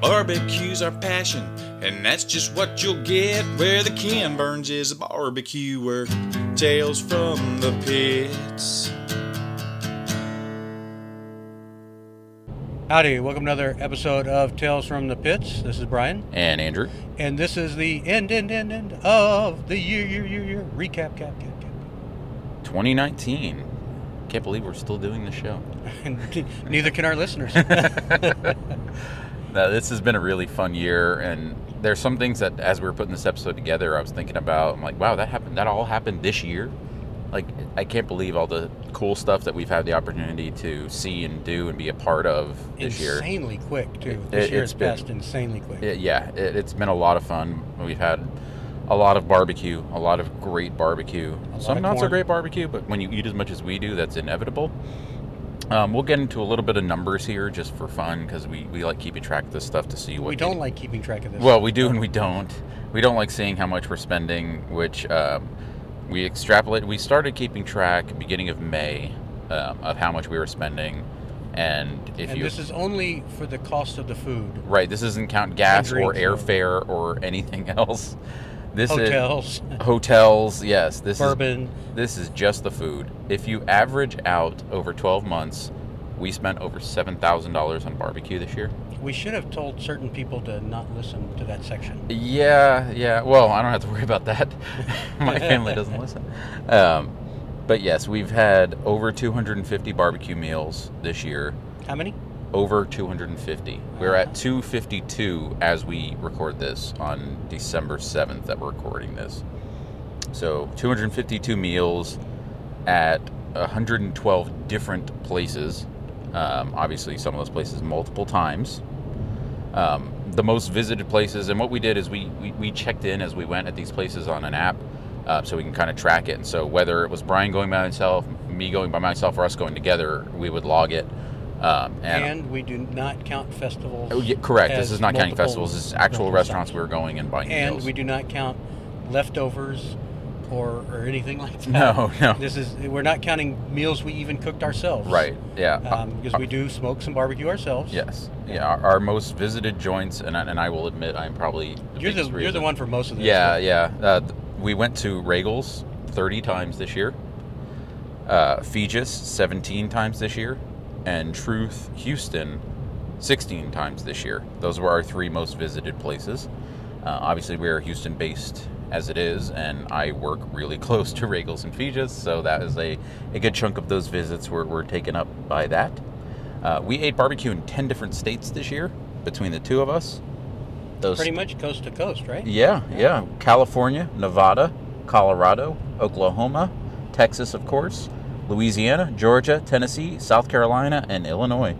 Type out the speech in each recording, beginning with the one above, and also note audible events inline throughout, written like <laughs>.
Barbecue's our passion, and that's just what you'll get where the Ken Burns is a barbecuer. Tales from the pits. Howdy, welcome to another episode of Tales from the Pits. This is Brian, And Andrew. and this is the end, end, end, end of the year, year, year, year recap, cap, cap, cap. 2019. Can't believe we're still doing the show. <laughs> Neither can our listeners. <laughs> Now, this has been a really fun year, and there's some things that, as we were putting this episode together, I was thinking about. I'm like, wow, that happened. That all happened this year. Like, I can't believe all the cool stuff that we've had the opportunity to see and do and be a part of this year. insanely quick too. It- This it- year it's has been- passed insanely quick. It- yeah, it, it's been a lot of fun. We've had a lot of barbecue, a lot of great barbecue. Some not so great barbecue, but when you eat as much as we do, that's inevitable. Um, we'll get into a little bit of numbers here just for fun because we, we like keeping track of this stuff to see what we don't like keeping track of this. Well, we do and we don't. We don't like seeing how much we're spending, which um, we extrapolate. We started keeping track beginning of May um, of how much we were spending, and if and you this is only for the cost of the food. right, this doesn't count gas or airfare or anything <laughs> else. This Hotels, is hotels. Yes, this bourbon. is this is just the food. If you average out over 12 months, we spent over seven thousand dollars on barbecue this year. We should have told certain people to not listen to that section. Yeah, yeah. Well, I don't have to worry about that. <laughs> My family doesn't listen. Um, but yes, we've had over 250 barbecue meals this year. How many? Over 250. We're at 252 as we record this on December 7th that we're recording this. So 252 meals at 112 different places. Um, obviously, some of those places multiple times. Um, the most visited places, and what we did is we, we, we checked in as we went at these places on an app uh, so we can kind of track it. And so whether it was Brian going by himself, me going by myself, or us going together, we would log it. Um, and, And we do not count festivals. Oh, yeah, correct. This is not counting festivals. This is actual restaurants we were going and buying And meals. we do not count leftovers or, or anything <laughs> like that. No, no. This is we're not counting meals we even cooked ourselves. Right. Yeah. Um, because we do smoke some barbecue ourselves. yes. Yeah. Our, our most visited joints, and I, and I will admit, I'm probably the You're the biggest you're the one for most of this. Yeah, yeah. Uh, we went to Regal's 30 times this year, uh, Feges 17 times this year, and Truth Houston 16 times this year. Those were our three most visited places. Uh, obviously, we're Houston based as it is, and I work really <laughs> close to Regal's and Feges, so that is a, a good chunk of those visits were, were taken up by that. Uh, we ate barbecue in 10 different states this year between the two of us. Those Pretty much coast to coast, right? yeah, yeah. California, Nevada, Colorado, Oklahoma, Texas, of course, Louisiana, Georgia, Tennessee, South Carolina, and Illinois.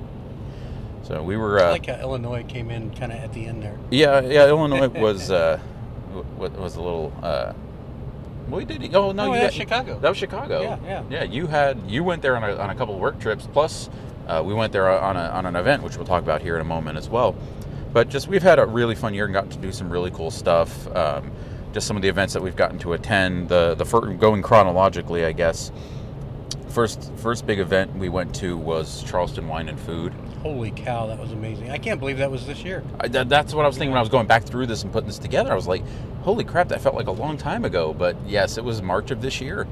So we were. Uh, like how Illinois came in kind of at the end there. yeah, yeah. Illinois <laughs> was uh, w- was a little. Uh, we did. Oh no, Oh, you got- Chicago. That was Chicago. Yeah, yeah. Yeah, you had you went there on a, on a couple of work trips. Plus, uh, we went there on a, on an event, which we'll talk about here in a moment as well. But just we've had a really fun year and got to do some really cool stuff. Um, just some of the events that we've gotten to attend. The the fir- going chronologically, I guess. First first big event we went to was Charleston Wine and Food. Holy cow, that was amazing! I can't believe that was this year. I, that, that's what I was thinking when I was going back through this and putting this together. I was like, holy crap, that felt like a long time ago. But yes, it was March of this year.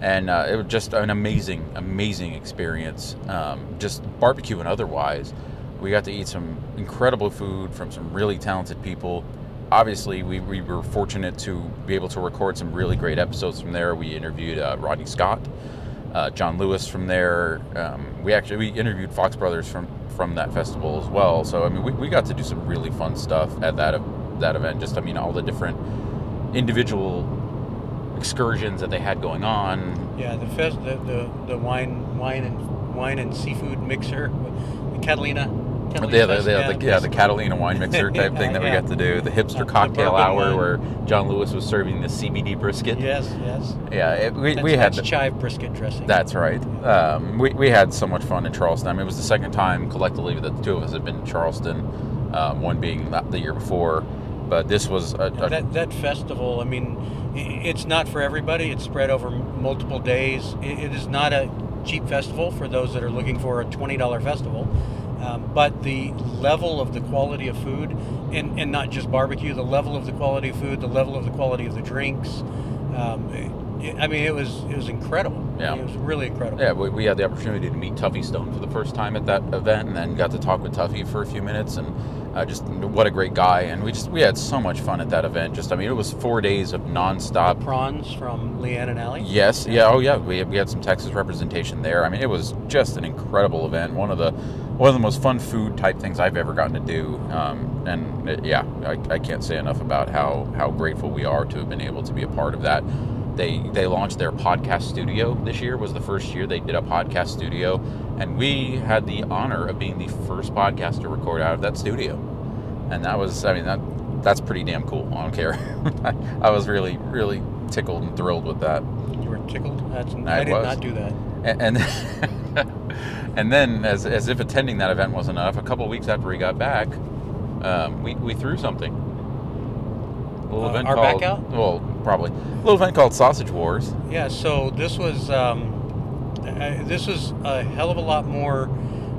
And uh, it was just an amazing, amazing experience. Um, just barbecue and otherwise. We got to eat some incredible food from some really talented people. Obviously, we, we were fortunate to be able to record some really great episodes from there. We interviewed uh, Rodney Scott, uh, John Lewis from there. Um, we actually we interviewed Fox Brothers from from that festival as well. So I mean, we, we got to do some really fun stuff at that that event. Just I mean, all the different individual excursions that they had going on. Yeah, the fest, the, the, the wine, wine and wine and seafood mixer, with Catalina. Catalina Yeah, the, the, the, yeah, the Catalina wine mixer <laughs> type thing that we got to do. The hipster the cocktail bourbon hour one. where John Lewis was serving the CBD brisket. Yes, yes. Yeah, it, we, That's, we had that's the- chive brisket dressing. That's right. Um, we, we had so much fun in Charleston. I mean, it was the second time collectively that the two of us had been to Charleston, um, one being the the year before. But this was a, a that that festival. I mean, it's not for everybody. It's spread over multiple days. It, it is not a cheap festival for those that are looking for a twenty dollar festival. Um, but the level of the quality of food, and, and not just barbecue, the level of the quality of food, the level of the quality of the drinks. Um, I mean, it was it was incredible. I Yeah. mean, it was really incredible. Yeah, we, we had the opportunity to meet Tuffy Stone for the first time at that event, and then got to talk with Tuffy for a few minutes, and uh, just what a great guy. And we just we had so much fun at that event. Just I mean, it was four days of nonstop. Prawns from Leanne and Allie. Yes, yeah, oh yeah, we we had some Texas representation there. I mean, it was just an incredible event. One of the one of the most fun food type things I've ever gotten to do. Um, and it, yeah, I, I can't say enough about how how grateful we are to have been able to be a part of that. They they launched their podcast studio this year. Was the first year they did a podcast studio, and we had the honor of being the first podcast to record out of that studio. And that was, I mean, that that's pretty damn cool. I don't care. <laughs> I was really really tickled and thrilled with that. You were tickled. That's, I I, did was. not do that. And and, <laughs> and then, as, as if attending that event wasn't enough, a couple of weeks after we got back, um, we, we threw something. A little Uh, event our called, back out? Well, probably a little event called Sausage Wars. Yeah, so this was um, this was a hell of a lot more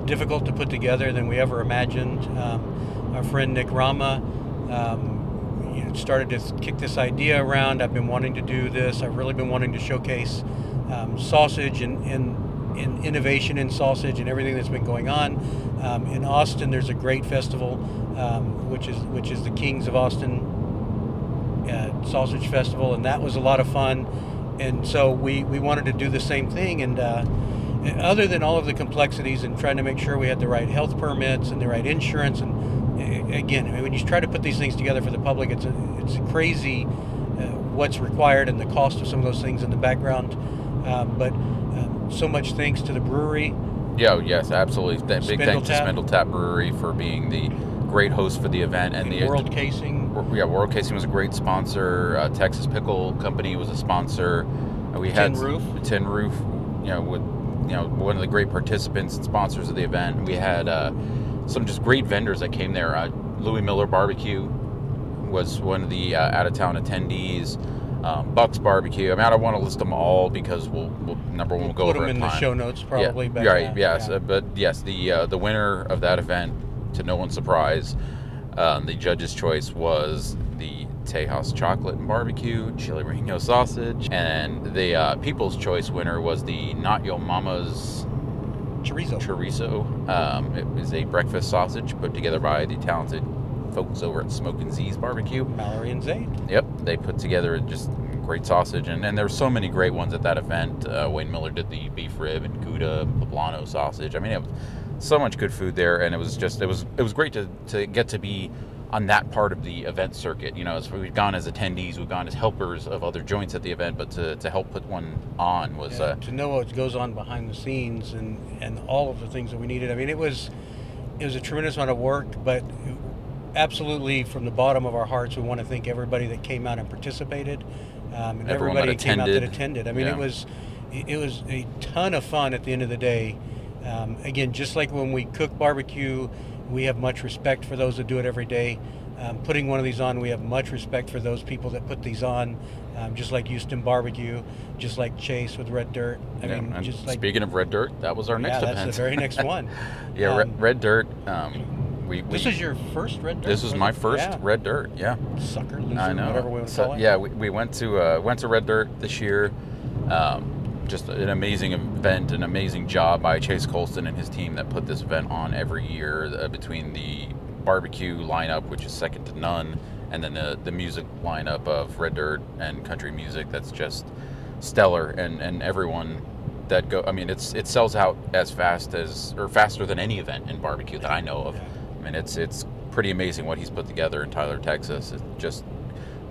difficult to put together than we ever imagined. Um, our friend Nick Rama um, started to kick this idea around. I've been wanting to do this. I've really been wanting to showcase um, sausage and, and, and innovation in sausage and everything that's been going on. Um, in Austin, there's a great festival, um, which is which is the Kings of Austin uh, Sausage Festival, and that was a lot of fun. And so we, we wanted to do the same thing. And uh, other than all of the complexities and trying to make sure we had the right health permits and the right insurance, and again, I mean, when you try to put these things together for the public, it's a, it's crazy uh, what's required and the cost of some of those things in the background. Um, but um, so much thanks to the brewery. Yeah, oh, yes, absolutely. Th- Big thanks to. Spindle Tap Brewery for being the great host for the event and the World Casing. Yeah, World Casing was a great sponsor. Uh, Texas Pickle Company was a sponsor. Uh, we had Tin Roof. Tin Roof, you know, with you know one of the great participants and sponsors of the event. We had uh, some just great vendors that came there. Uh, Louie Mueller Barbecue was one of the uh, out of town attendees. Um, Bucks Barbecue. I mean, I don't want to list them all because we'll, we'll number one we'll go Put over them in the show notes probably. Yeah, right. yes, yeah. uh, but yes, the uh, the winner of that event, to no one's surprise, um, the judge's choice was the Tejas Chocolate and Barbecue Chile Relleno Sausage, and the uh, People's Choice winner was the Not Yo Mama's chorizo. Chorizo. Um, it was a breakfast sausage put together by the talented folks over at Smokin' Z's Barbecue. Mallory and Zaid. Yep, they put together just great sausage, and, and there were so many great ones at that event. Uh, Wayne Mueller did the beef rib and Gouda poblano sausage. I mean, it was so much good food there, and it was just it was it was great to, to get to be on that part of the event circuit. You know, as we've gone as attendees, we've gone as helpers of other joints at the event, but to, to help put one on was Yeah, uh, to know what goes on behind the scenes and and all of the things that we needed. I mean, it was it was a tremendous amount of work, but absolutely from the bottom of our hearts, we want to thank everybody that came out and participated, um, and Everyone everybody that came out that attended. attended. I mean, Yeah. it was it was a ton of fun at the end of the day. Um, again, just like when we cook barbecue, we have much respect for those that do it every day. Um, putting one of these on, we have much respect for those people that put these on, um, just like Houston Barbecue, just like Chase with Red Dirt. I yeah, mean, just like speaking of red dirt, that was our next yeah, that's event. the very next one. <laughs> yeah, Um, red, red dirt. Um, we, we This is your first Red Dirt. this was my first Yeah. red dirt. Yeah. sucker loser, I know. whatever we want to So, call it. Yeah, we, we went to uh, went to Red Dirt this year. Um, just an amazing event, an amazing job by Chase Colston and his team that put this event on every year. Uh, between the barbecue lineup, which is second to none, and then the the music lineup of Red Dirt and country music, that's just stellar. And and everyone that go, I mean, it's it sells out as fast as or faster than any event in barbecue that I know of. I mean, it's it's pretty amazing what he's put together in Tyler, Texas. It just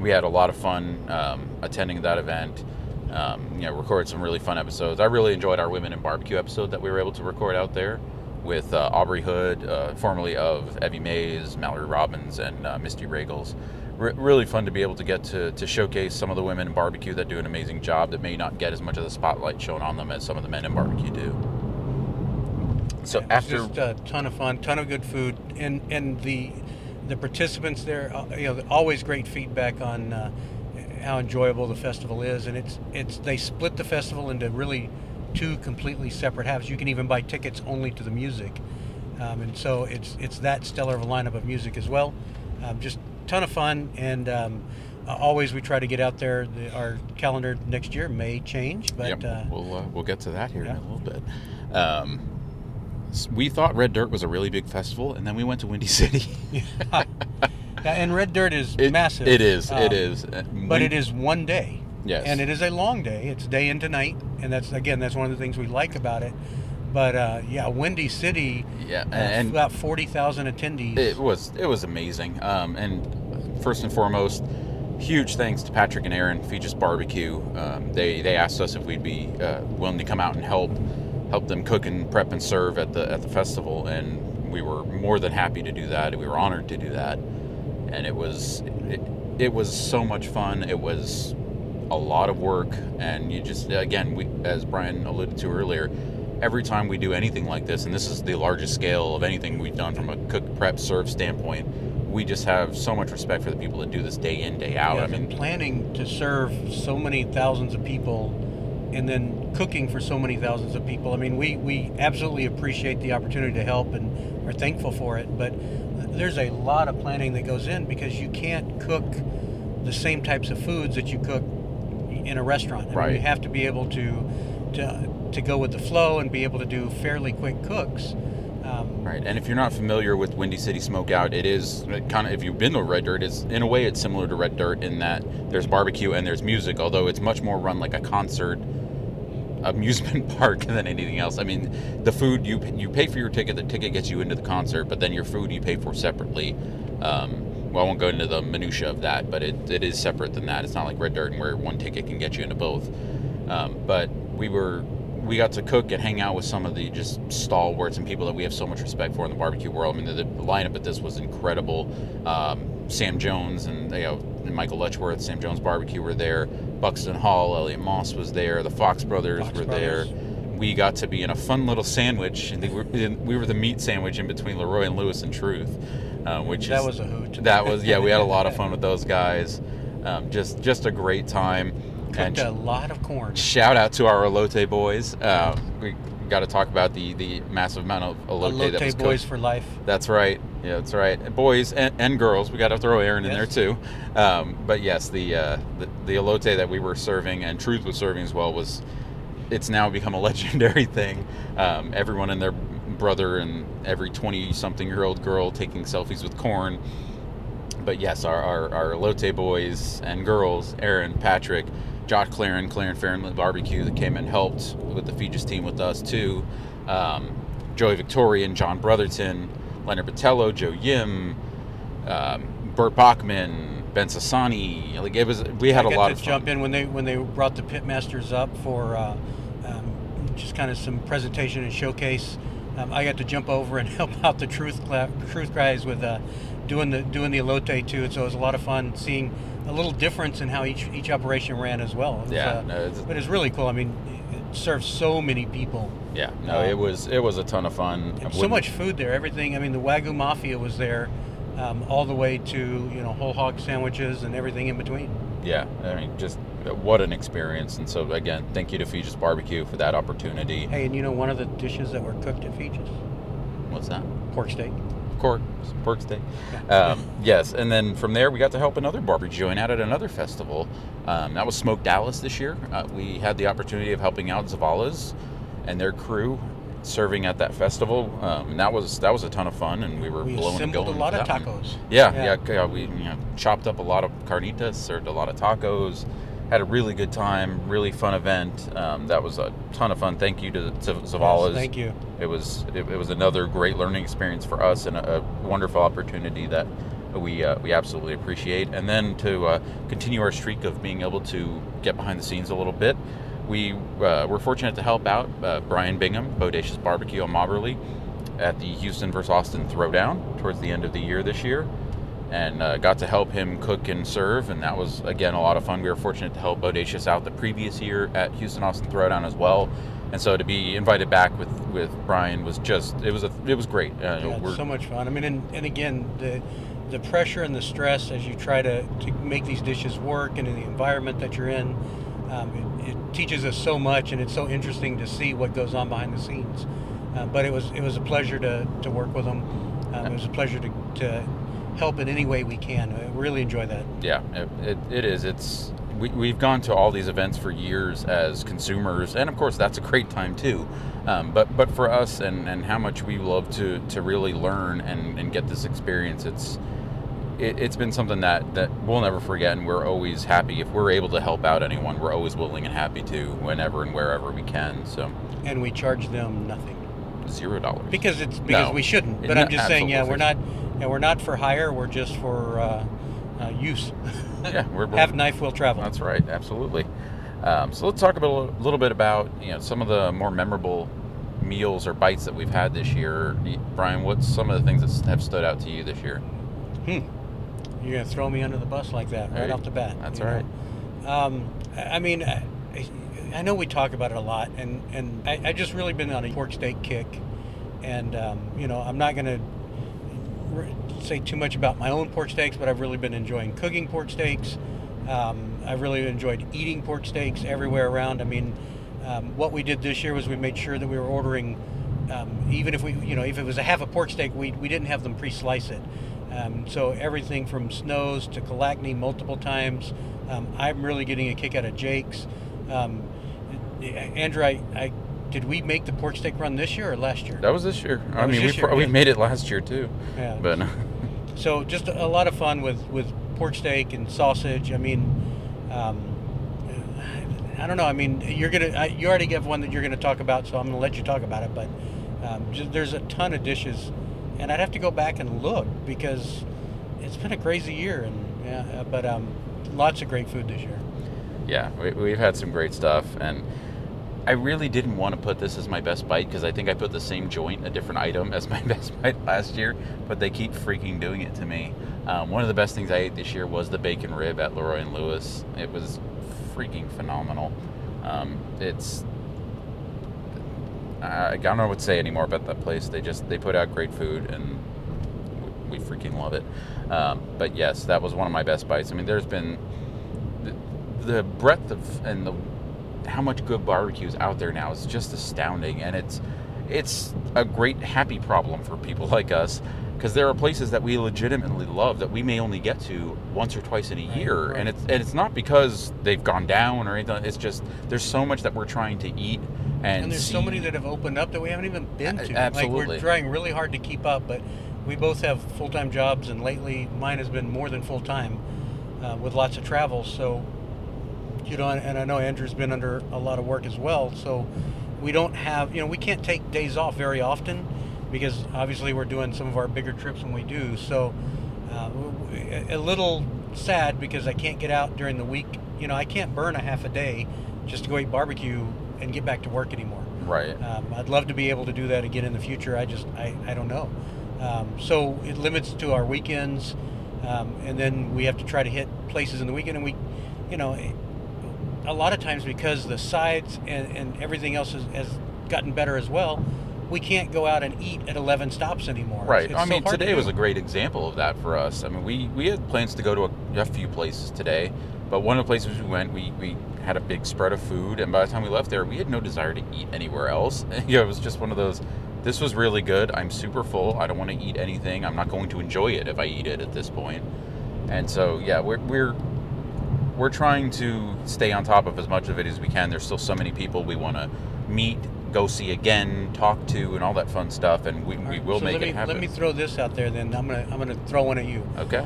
we had a lot of fun um, attending that event. Um, you know, recorded some really fun episodes. I really enjoyed our women in barbecue episode that we were able to record out there with uh, Aubrey Hood, uh, formerly of Evie Mae's, Mallory Robbins, and uh, Misty Regals. Re- really fun to be able to get to, to showcase some of the women in barbecue that do an amazing job that may not get as much of the spotlight shown on them as some of the men in barbecue do. So after just a ton of fun, ton of good food, and and the the participants there, uh, you know, always great feedback on uh, how enjoyable the festival is, and it's it's they split the festival into really two completely separate halves. You can even buy tickets only to the music. um, and so it's it's that stellar of a lineup of music as well. Um, just ton of fun, and um, uh, always we try to get out there. The, our calendar next year may change, but Yep, uh, we'll uh, we'll get to that here in a little bit. Um, we thought Red Dirt was a really big festival, and then we went to Windy <laughs> City. <laughs> and Red Dirt is It- massive. It is. Um, it is. But it is one day. Yes. and it is a long day. It's day into night, and that's again that's one of the things we like about it. But uh, yeah, Windy City, Yeah, uh, and about forty thousand attendees. It was it was amazing. Um, and first and foremost, huge thanks to Patrick and Erin Feges Barbecue. Um, they they asked us if we'd be uh, willing to come out and help help them cook and prep and serve at the at the festival, and we were more than happy to do that. We were honored to do that, and it was it, it was so much fun. It was a lot of work, and you just again we as Brian alluded to earlier. Every time we do anything like this, and this is the largest scale of anything we've done from a cook, prep, serve standpoint, we just have so much respect for the people that do this day in, day out. Yeah, I mean, planning to serve so many thousands of people and then cooking for so many thousands of people. I mean, we, we absolutely appreciate the opportunity to help and are thankful for it, but there's a lot of planning that goes in because you can't cook the same types of foods that you cook in a restaurant. I mean, Right. you have to be able to, to to go with the flow and be able to do fairly quick cooks. Um, Right, and if you're not familiar with Windy City Smokeout, it is kind of if you've been to Red Dirt, it's in a way it's similar to Red Dirt in that there's barbecue and there's music, although it's much more run like a concert amusement <laughs> park than anything else. I mean, the food you you pay for your ticket, the ticket gets you into the concert, but then your food you pay for separately. Um, well, I won't go into the minutia of that, but it, it is separate than that. It's not like Red Dirt where one ticket can get you into both. Um, but we were we got to cook and hang out with some of the just stalwarts and people that we have so much respect for in the barbecue world. I mean, the, the lineup at this was incredible. Um, Sam Jones and you know Michael Letchworth, Sam Jones Barbecue were there. Buxton Hall, Elliot Moss was there. The Fox Brothers Fox were Brothers. there. We got to be in a fun little sandwich, and were, we were the meat sandwich in between Leroy and Lewis and Truth, uh, which that is was a hoot. that was yeah. We had a lot of fun <laughs> with those guys. Um, just just a great time. Cooked a lot of corn. Shout out to our elote boys. Um, we got to talk about the, the massive amount of elote, that was Elote boys cooked. for life. That's right. Yeah, that's right. Boys and, and girls. We got to throw Erin in there too. Um, but yes, the, uh, the the elote that we were serving and Truth was serving as well was. It's now become a <laughs> legendary thing. Um, everyone and their brother and every twenty-something-year-old girl taking selfies with corn. But yes, our, our, our elote boys and girls, Erin, Patrick, Josh Claren, Claren Farrenley Barbecue, that came and helped with the Feges team with us too. Um, Joey Victorian, John Brotherton, Leonard Botello, Joe Yim, um, Burt Bachman, Ben Sassani. Like it was, we had I a lot to of fun. jump in when they when they brought the pitmasters up for uh, um, just kind of some presentation and showcase. Um, I got to jump over and <laughs> help out the truth cla- truth guys with uh, doing the doing the elote too, and so it was a lot of fun seeing a little difference in how each each operation ran as well. Was, Yeah, uh, no, it's- but it's really cool. I mean, it serves so many people. Yeah, no, Um, it was it was a ton of fun. So much food there. Everything. I mean, the Wagyu Mafia was there, um, all the way to you know whole hog sandwiches and everything in between. Yeah, I mean, just what an experience. And so again, thank you to Feges Barbecue for that opportunity. Hey, and you know one of the dishes that were cooked at Feges? What's that? Pork steak. Cork, pork steak. Um, yes, and then from there we got to help another barbecue joint out at another festival. Um, that was Smoke Dallas this year. Uh, we had the opportunity of helping out Zavala's and their crew serving at that festival, um, and that was that was a ton of fun. And we were We blowing and going a lot of tacos. Yeah, Yeah. yeah, yeah, We you know chopped up a lot of carnitas, served a lot of tacos, had a really good time, really fun event. Um, that was a ton of fun. Thank you to, to Zavala's. Yes, thank you. It was it, it was another great learning experience for us and a, a wonderful opportunity that we uh, we absolutely appreciate. And then to uh, continue our streak of being able to get behind the scenes a little bit, we uh, were fortunate to help out uh, Brian Bingham, Bodacious Barbecue on Mobberly, at the Houston versus Austin Throwdown towards the end of the year this year. And uh, got to help him cook and serve, and that was again a lot of fun. We were fortunate to help Bodacious out the previous year at Houston Austin Throwdown as well, and so to be invited back with with Brian was just it was a it was great. Uh, Yeah, it's so much fun. I mean, and, and again, the the pressure and the stress as you try to, to make these dishes work and in the environment that you're in, um, it, it teaches us so much, and it's so interesting to see what goes on behind the scenes. Uh, but it was it was a pleasure to, to work with him. Um, it was a pleasure to, to help in any way we can. I really enjoy that. Yeah, it, it, it is. It's we, we've gone to all these events for years as consumers, and of course that's a great time too. Um, but but for us and, and how much we love to to really learn and, and get this experience, it's it, has been something that, that we'll never forget, and we're always happy if we're able to help out anyone. We're always willing and happy to whenever and wherever we can. So and we charge them nothing zero dollars because it's because No. we shouldn't. But I'm just saying, yeah, we're not yeah, we're not for hire. We're just for uh, uh, use. <laughs> yeah, we're, Have knife will travel. That's right, absolutely. Um, so let's talk about a little bit about you know some of the more memorable meals or bites that we've had this year. Brian, what's some of the things that have stood out to you this year? Hmm. You're gonna throw me under the bus like that right Hey, off the bat. that's know? Um, I mean, I, I know we talk about it a lot, and and I, I just really been on a pork steak kick, and um, you know I'm not gonna say too much about my own pork steaks, but I've really been enjoying cooking pork steaks. Um, I've really enjoyed eating pork steaks everywhere around. I mean, um, what we did this year was we made sure that we were ordering, um, even if we, you know, if it was a half a pork steak, we, we didn't have them pre-slice it. Um, so everything from Snows to Calacne multiple times. Um, I'm really getting a kick out of Jake's. Um, Andrew, I, I did we make the pork steak run this year or last year? That was this year. I mean, we we yeah. made it last year too, Yeah. but <laughs> So just a lot of fun with, with pork steak and sausage. I mean, um, I don't know. I mean, you're gonna I, you already have one that you're gonna talk about, so I'm gonna let you talk about it. But um, just, there's a ton of dishes, and I'd have to go back and look because it's been a crazy year, and yeah, but um, lots of great food this year. yeah, we, we've had some great stuff, and I really didn't want to put this as my best bite because I think I put the same joint, a different item, as my <laughs> best bite last year, but they keep freaking doing it to me. Um, one of the best things I ate this year was the bacon rib at Leroy and Lewis. It was freaking phenomenal. Um, it's I don't know what to say anymore about that place. They just they put out great food and we, we freaking love it. Um, but yes, that was one of my best bites. I mean, there's been the, the breadth of and the how much good barbecue is out there now is just astounding, and it's it's a great happy problem for people <laughs> like us because there are places that we legitimately love that we may only get to once or twice in a year, and it's and it's not because they've gone down or anything. It's just there's so much that we're trying to eat. And, And there's so many that have opened up that we haven't even been to. Like absolutely. we're trying really hard to keep up, but we both have full time jobs, and lately mine has been more than full time, uh, with lots of travel. So, you know, and, and I know Andrew's been under a lot of work as well. So, we don't have, you know, we can't take days off very often because obviously we're doing some of our bigger trips when we do. So, uh, a little sad because I can't get out during the week. You know, I can't burn a half a day just to go eat barbecue and get back to work anymore. right. Um, I'd love to be able to do that again in the future. I just, I, I don't know. Um, so it limits to our weekends, um, and then we have to try to hit places in the weekend. And we, you know, a lot of times because the sides and, and everything else has, has gotten better as well, we can't go out and eat at 11 stops anymore. Right. it's I so mean, hard to today was a great example of that for us. I mean, we, we had plans to go to a, a few places today, but one of the places we went, we, we had a big spread of food, and by the time we left there, we had no desire to eat anywhere else. <laughs> you know, it was just one of those. This was really good. I'm super full. I don't want to eat anything. I'm not going to enjoy it if I eat it at this point. And so, yeah, we're we're we're trying to stay on top of as much of it as we can. There's still so many people we want to meet, go see again, talk to, and all that fun stuff. And we, we will so make let me, it happen. Let me throw this out there. Then I'm gonna I'm gonna throw one at you. okay.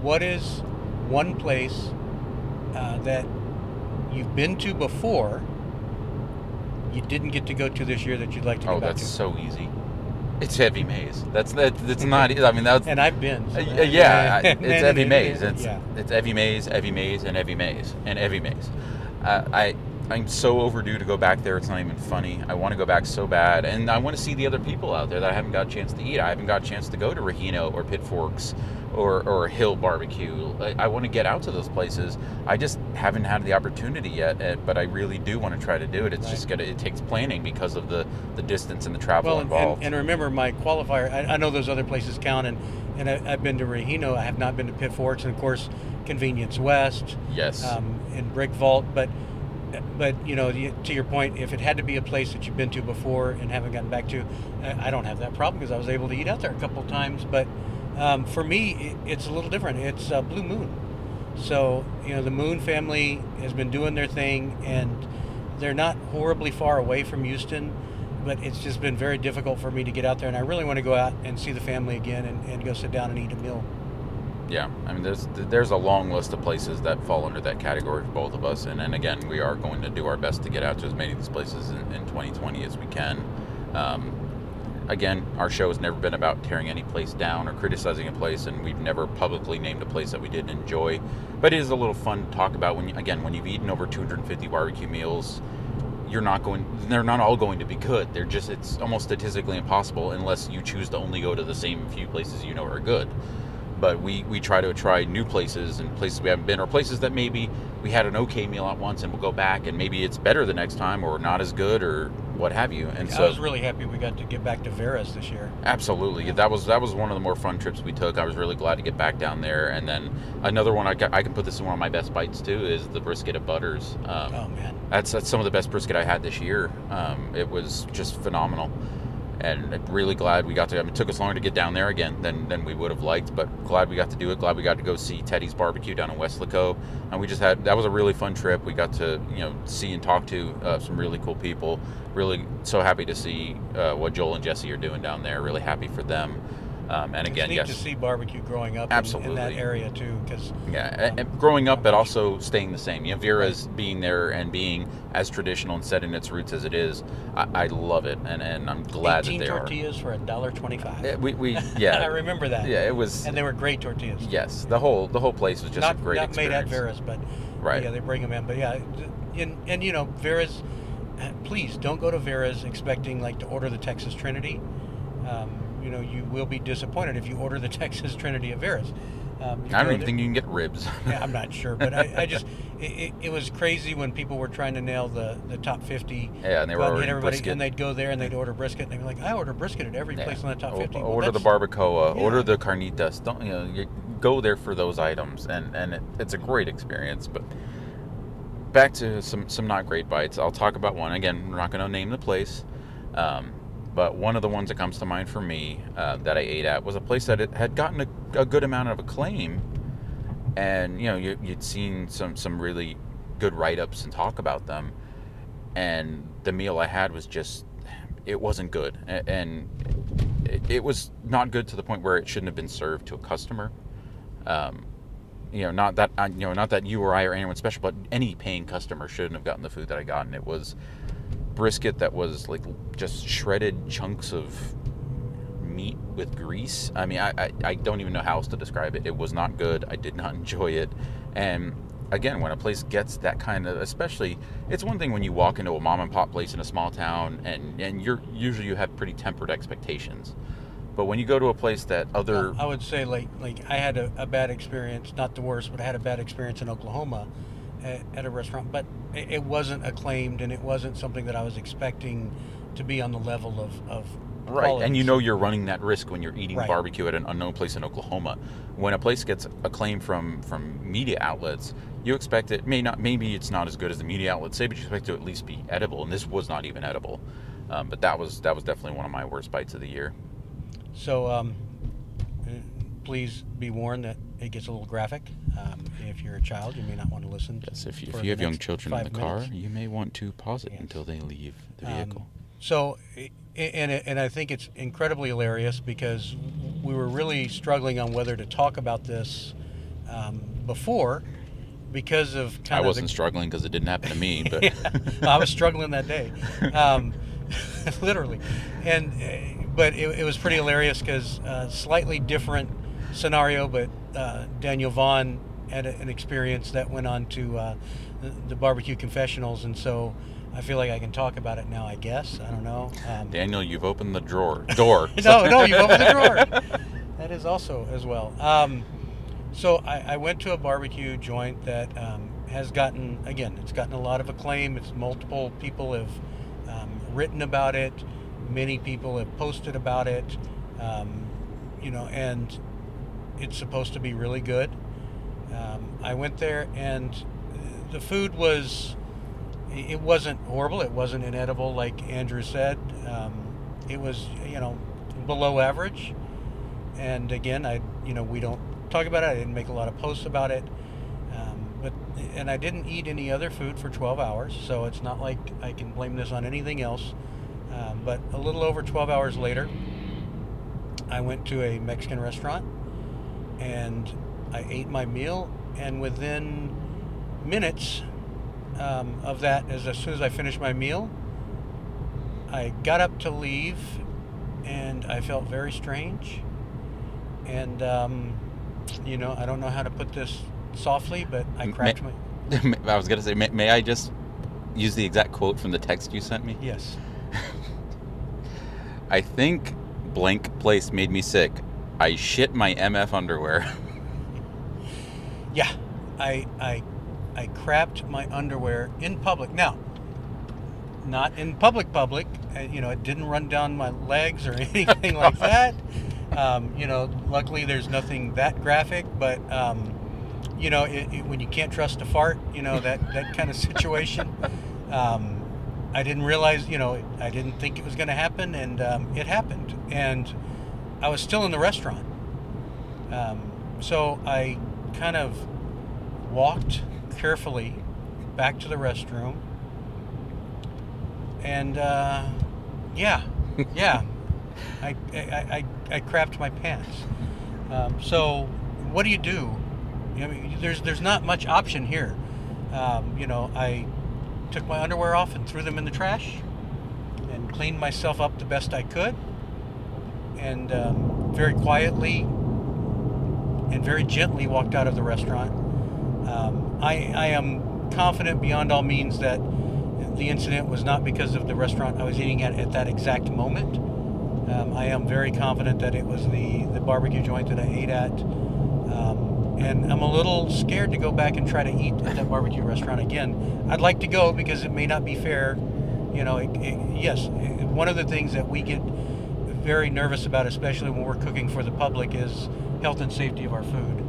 What is one place uh, that you've been to before you didn't get to go to this year that you'd like to go Oh, that's to? so easy. It's Evie Mae's. That's that. That's not. I mean, that's. and I've been. so- Uh, yeah, I- it's <laughs> and- Maze. It's yeah. it's Evie Mae's, Evie Mae's, and Evie Mae's, and Evie Mae's. Uh, I I'm so overdue to go back there. It's not even funny. I want to go back so bad, and I want to see the other people out there that I haven't got a chance to eat. I haven't got a chance to go to Rahino or Pit Forks or or Hill Barbecue. I, I want to get out to those places. I just haven't had the opportunity yet, uh, but I really do want to try to do it. It's just gonna it takes planning because of the the distance and the travel Well, involved. and, and remember my qualifier. I, I know those other places count, and and I, I've been to Rahino. I have not been to Pit Forks, and of course, Convenience West. yes. um, and Brick Vault. But but you know, to your point, if it had to be a place that you've been to before and haven't gotten back to, I don't have that problem because I was able to eat out there a couple times. But um, for me, it's a little different. It's uh, Blue Moon. So you know, the Moon family has been doing their thing, and they're not horribly far away from Houston. But it's just been very difficult for me to get out there, and I really want to go out and see the family again and, and go sit down and eat a meal. Yeah, I mean, there's there's a long list of places that fall under that category for both of us, and, and again, we are going to do our best to get out to as many of these places in, in 2020 as we can. Um, again, our show has never been about tearing any place down or criticizing a place, and we've never publicly named a place that we didn't enjoy. But it is a little fun to talk about when, you, again, when you've eaten over 250 barbecue meals, you're not going. They're not all going to be good. They're just. It's almost statistically impossible unless you choose to only go to the same few places you know are good but we, we try to try new places and places we haven't been or places that maybe we had an okay meal at once and we'll go back and maybe it's better the next time or not as good or what have you and I so I was really happy we got to get back to Vera's this year. absolutely that was that was one of the more fun trips we took i was really glad to get back down there and then another one i, ca- I can put this in one of my best bites too is the brisket at butters um, Oh man. that's that's some of the best brisket I had this year. Um, it was just phenomenal, and I'm really glad we got to. I mean, it took us longer to get down there again than than we would have liked, but glad we got to do it. Glad we got to go see Teddy's Barbecue down in Weslaco, and we just had that was a really fun trip. We got to you know see and talk to uh, some really cool people. Really so happy to see uh, what Joel and Jesse are doing down there. Really happy for them. Um, and again, it's neat yes, to see barbecue growing up in- in, that area too, because Yeah, and, and growing up, but also staying the same. You know, Vera's being there and being as traditional and setting its roots as it is. I, I love it, and, and I'm glad that 18 they tortillas for a dollar twenty-five. are. Yeah, We, we yeah, <laughs> I remember that. Yeah, it was. and they were great tortillas. yes, the whole the whole place was just not a great not experience. made at Vera's, but Right. yeah, they bring them in. But yeah, and and you know Vera's. uh, Please don't go to Vera's expecting like to order the Texas Trinity. Um, you know you will be disappointed if you order the <laughs> Texas Trinity at Vera's. Um, I don't even think you can get ribs. <laughs> yeah, I'm not sure, but I, I <laughs> just it, it, was crazy when people were trying to nail the, the top 50. Yeah, and they were out and hit ordering everybody, brisket. and they'd go there and they'd order brisket, and they'd be like, I order brisket at every Yeah. place in the top O- 50. Well, Order the barbacoa. Yeah. Order the carnitas. Don't you know? You go there for those items, and and it, it's a great experience. But back to some some not great bites. I'll talk about one again. We're not going to name the place, um, but one of the ones that comes to mind for me uh, that I ate at was a place that it had gotten a, a good amount of acclaim, and you know you, you'd seen some some really good write ups and talk about them, and the meal I had was just it wasn't good, A- and it, it was not good to the point where it shouldn't have been served to a customer. Um, you know, not that you know, not that you or I or anyone special, but any paying customer shouldn't have gotten the food that I got, and it was brisket that was like just shredded chunks of meat with grease. I mean, I, I, I don't even know how else to describe it. It was not good. I did not <laughs> enjoy it. And again, when a place gets that kind of, especially, it's one thing when you walk into a mom and pop place in a small town and, and you're usually you have pretty tempered expectations. But when you go to a place that other, I would say like like I had a, a bad experience, not the worst, but I had a bad experience in Oklahoma at, at a restaurant. But it, it wasn't acclaimed, and it wasn't something that I was expecting to be on the level of of Right, and you know you're running that risk when you're eating Right. barbecue at an unknown place in Oklahoma. When a place gets acclaim from from media outlets, you expect it may not maybe it's not as good as the media outlets say, but you expect it to at least be edible. And this was not even edible. Um, but that was that was definitely one of my worst bites of the year. So um, please be warned that it gets a little graphic. Um, if you're a child, you may not want to listen. Yes, if you, if the you have young children in the car, minutes. you may want to pause it Yes. until they leave the Um, vehicle. So, and and I think it's incredibly hilarious because we were really struggling on whether to talk about this um, before because of kind I of wasn't the, struggling because it didn't happen to me, <laughs> but Yeah, I was struggling that day, <laughs> um, <laughs> literally, and uh, but it, it was pretty hilarious because uh, slightly different scenario, but uh, Daniel Vaughn had a, an experience that went on to uh, the, the barbecue confessionals, and so I feel like I can talk about it now. I guess I don't know. Um, Daniel, you've opened the drawer door. <laughs> no, no, you opened the <laughs> drawer. That is also as well. Um, so I, I went to a barbecue joint that um, has gotten again, it's gotten a lot of acclaim. It's multiple people have um, written about it. Many people have posted about it. Um, you know, and it's supposed to be really good. Um, I went there and the food was, it wasn't horrible. It wasn't inedible, like Andrew said. Um, it was, you know, below average. And again, I, you know, we don't talk about it. I didn't make a lot of posts about it. Um, but and I didn't eat any other food for 12 hours, so it's not like I can blame this on anything else. Um, but a little over 12 hours later, I went to a Mexican restaurant and I ate my meal, and within minutes um, of that, as, as soon as I finished my meal, I got up to leave, and I felt very strange. And um, you know, I don't know how to put this softly, but I cracked ma- my <laughs> I was gonna say, may, may I just use the exact quote from the text you sent me? yes. <laughs> I think blank place made me sick. I shit my MF underwear. <laughs> Yeah, I I I crapped my underwear in public. Now, not in public public. uh, You know, it didn't run down my legs or <laughs> anything like that. Um, you know, luckily there's nothing that graphic, but um, you know, it, it, when you can't trust a fart, you know that that kind of situation. Um, I didn't realize, you know, I didn't think it was going to happen, and um, it happened. And I was still in the restaurant. Um, so I kind of walked carefully back to the restroom. And uh, yeah, <laughs> yeah, I, I, I, I crapped my pants. Um, so what do you do? I mean, there's there's not much option here. Um, you know, I took my underwear off and threw them in the trash, and cleaned myself up the best I could, and um, very quietly and very gently walked out of the restaurant. Um, I, I am confident beyond all means that the incident was not because of the restaurant I was eating at at that exact moment. Um, I am very confident that it was the, the barbecue joint that I ate at. Um, and I'm a little scared to go back and try to eat at that barbecue restaurant again. I'd like to go because it may not be fair. You know, it, it, yes, it- one of the things that we get very nervous about, especially when we're cooking for the public, is health and safety of our food.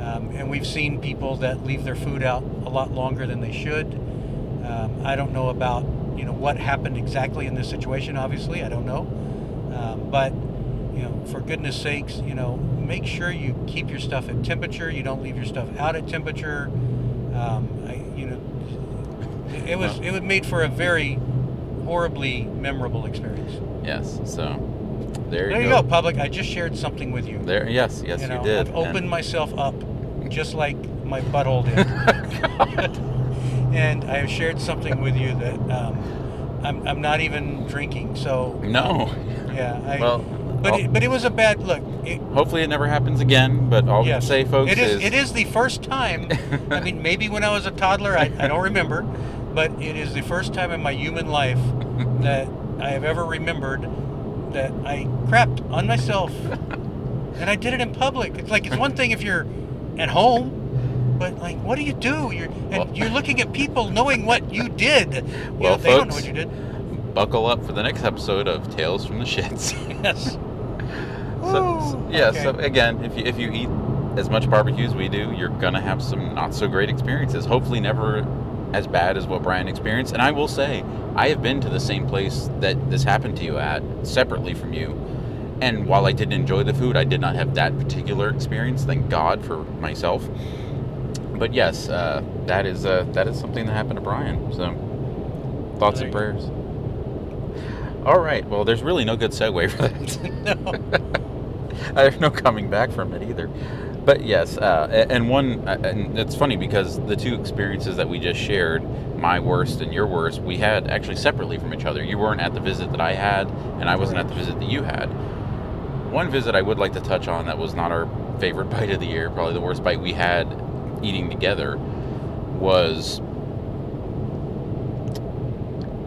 Um, and we've seen people that leave their food out a lot longer than they should. Um, I don't know about you know what happened exactly in this situation. Obviously, I don't know. Um, but you know, for goodness sakes, you know, make sure you keep your stuff at temperature. You don't leave your stuff out at temperature. Um, I, you know, it was it was made for a very horribly memorable experience. yes. So there you There you go. go, public. I just shared something with you. There. Yes. Yes, you, you did. I've opened And- myself up just like my butthole did. <laughs> <laughs> and I have shared something with you that um, I'm, I'm not even drinking. So no. yeah, I, Well, but I'll- it, but it was a bad look. It, Hopefully it never happens again. But all we yes, can say, folks, it is, it is the first time. I mean, <laughs> maybe when I was a toddler, I, I don't remember, but it is the first time in my human life that I have ever remembered that I crapped on myself, <laughs> and I did it in public. It's like it's one thing if you're at home, but like, what do you do? You're and Well- you're looking at people knowing what you did. <laughs> You Well, know, they don't know folks- what you did. buckle up for the next episode of Tales from the Shits. Yes. <laughs> So, so- yeah. okay. So again, if you if you eat as much barbecue as we do, you're gonna have some not so great experiences. Hopefully, never as bad as what Brian experienced. And I will say, I have been to the same place that this happened to you at, separately from you. And while I didn't enjoy the food, I did not have that particular experience. Thank God for myself. But yes, uh, that is uh, that is something that happened to Brian. So thoughts and prayers. All right. Well, there's really no good segue for that. <laughs> no. <laughs> I have no coming back from it either. But yes, uh, and one, uh, and it's funny because the two experiences that we just shared, my worst and your worst, we had actually separately from each other. You weren't at the visit that I had, and I wasn't at the visit that you had. One visit I would like to touch on that was not our favorite <laughs> bite of the year, probably the worst bite we had eating together, was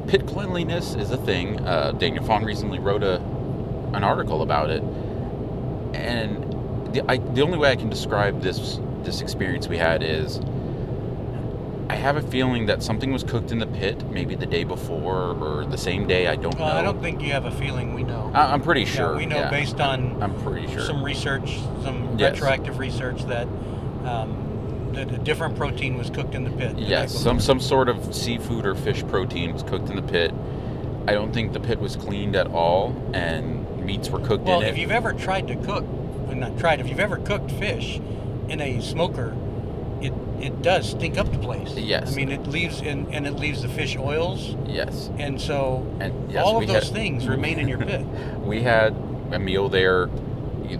pit cleanliness is a thing. Uh, Daniel Vaughn recently wrote a an article about it, and the I, the only way I can describe this this experience we had is I have a feeling that something was cooked in the pit, maybe the day before or the same day. I don't Well, know. I don't think you have a feeling we know. I, I'm pretty Yeah, sure. we know yeah. based on I'm pretty sure. some research, some Yes. retroactive research that um, that a different protein was cooked in the pit. the Yes, some some sort of seafood or fish protein was cooked in the pit. I don't think the pit was cleaned at all, and meats were cooked Well, in it. Well, if you've ever tried to cook, well, not tried, if you've ever cooked fish in a smoker, it it does stink up the place. Yes. I mean, it leaves in, and it leaves the fish oils, yes, and so and yes, all of those had- things remain in your pit. <laughs> We had a meal there,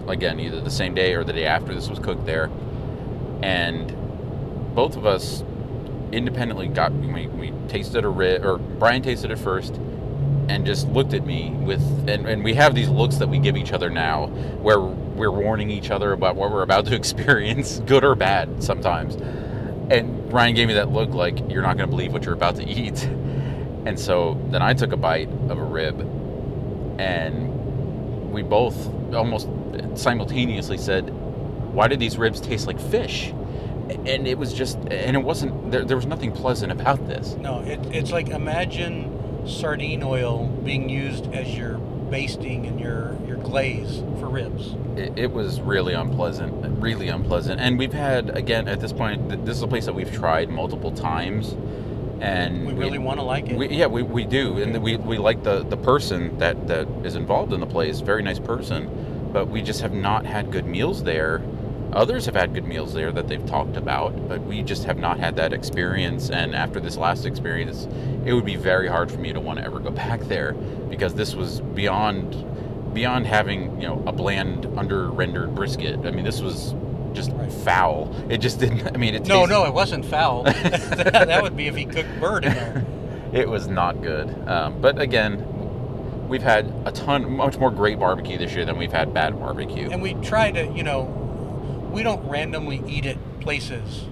again, either the same day or the day after this was cooked there, and both of us independently got we, we tasted a rib, or Brian tasted it first, and just looked at me with, and, and we have these looks that we give each other now, where we're warning each other about what we're about to <laughs> experience, good or bad, sometimes. And Ryan gave me that look like you're not going to believe what you're about to eat. <laughs> And so then I took a bite of a rib, and we both almost simultaneously said, "Why did these ribs taste like fish?" And it was just, and it wasn't. There, there was nothing pleasant about this. No, it, it's like imagine sardine oil being used as your basting and your glaze for ribs. It, it was really unpleasant, really unpleasant. And we've had again at this point, th- this is a place that we've tried multiple times, and We really want to like it. We, yeah, we, we do, and we, we like the, the person that, that is involved in the place. Very nice person, but we just have not had good meals there. Others have had good meals there that they've talked about, but we just have not had that experience. And after this last experience, it would be very hard for me to want to ever go <laughs> back there because this was beyond beyond having you know a bland under rendered brisket. I mean, this was just Right. foul. It just didn't. I mean, it no, tasted- no, it wasn't foul. <laughs> <laughs> that, would be if he cooked bird in there. it was not good. Um, but again, we've had a ton, much more great barbecue this year than we've had bad barbecue. And we try to, you know, we don't randomly eat at places.